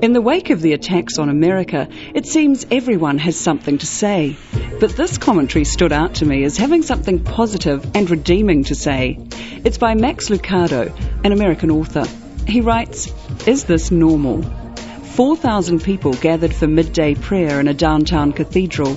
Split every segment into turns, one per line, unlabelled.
In the wake of the attacks on America, it seems everyone has something to say. But this commentary stood out to me as having something positive and redeeming to say. It's by Max Lucado, an American author. He writes, Is this normal? 4,000 people gathered for midday prayer in a downtown cathedral.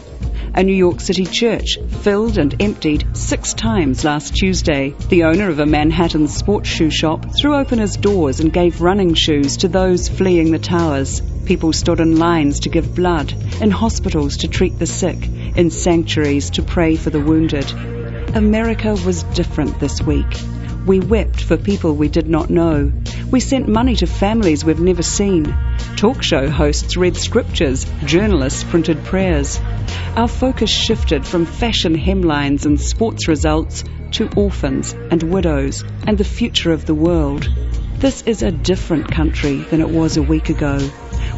A New York City church filled and emptied six times last Tuesday. The owner of a Manhattan sports shoe shop threw open his doors and gave running shoes to those fleeing the towers. People stood in lines to give blood, in hospitals to treat the sick, in sanctuaries to pray for the wounded. America was different this week. We wept for people we did not know. We sent money to families we've never seen. Talk show hosts read scriptures, journalists printed prayers. Our focus shifted from fashion hemlines and sports results to orphans and widows and the future of the world. This is a different country than it was a week ago.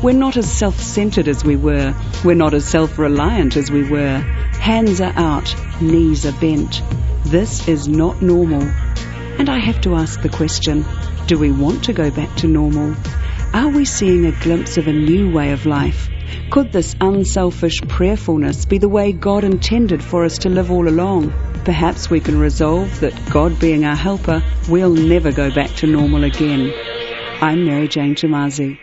We're not as self centered as we were. We're not as self reliant as we were. Hands are out, knees are bent. This is not normal. And I have to ask the question do we want to go back to normal? Are we seeing a glimpse of a new way of life? Could this unselfish prayerfulness be the way God intended for us to live all along? Perhaps we can resolve that God being our helper, we'll never go back to normal again. I'm Mary Jane Tomasi.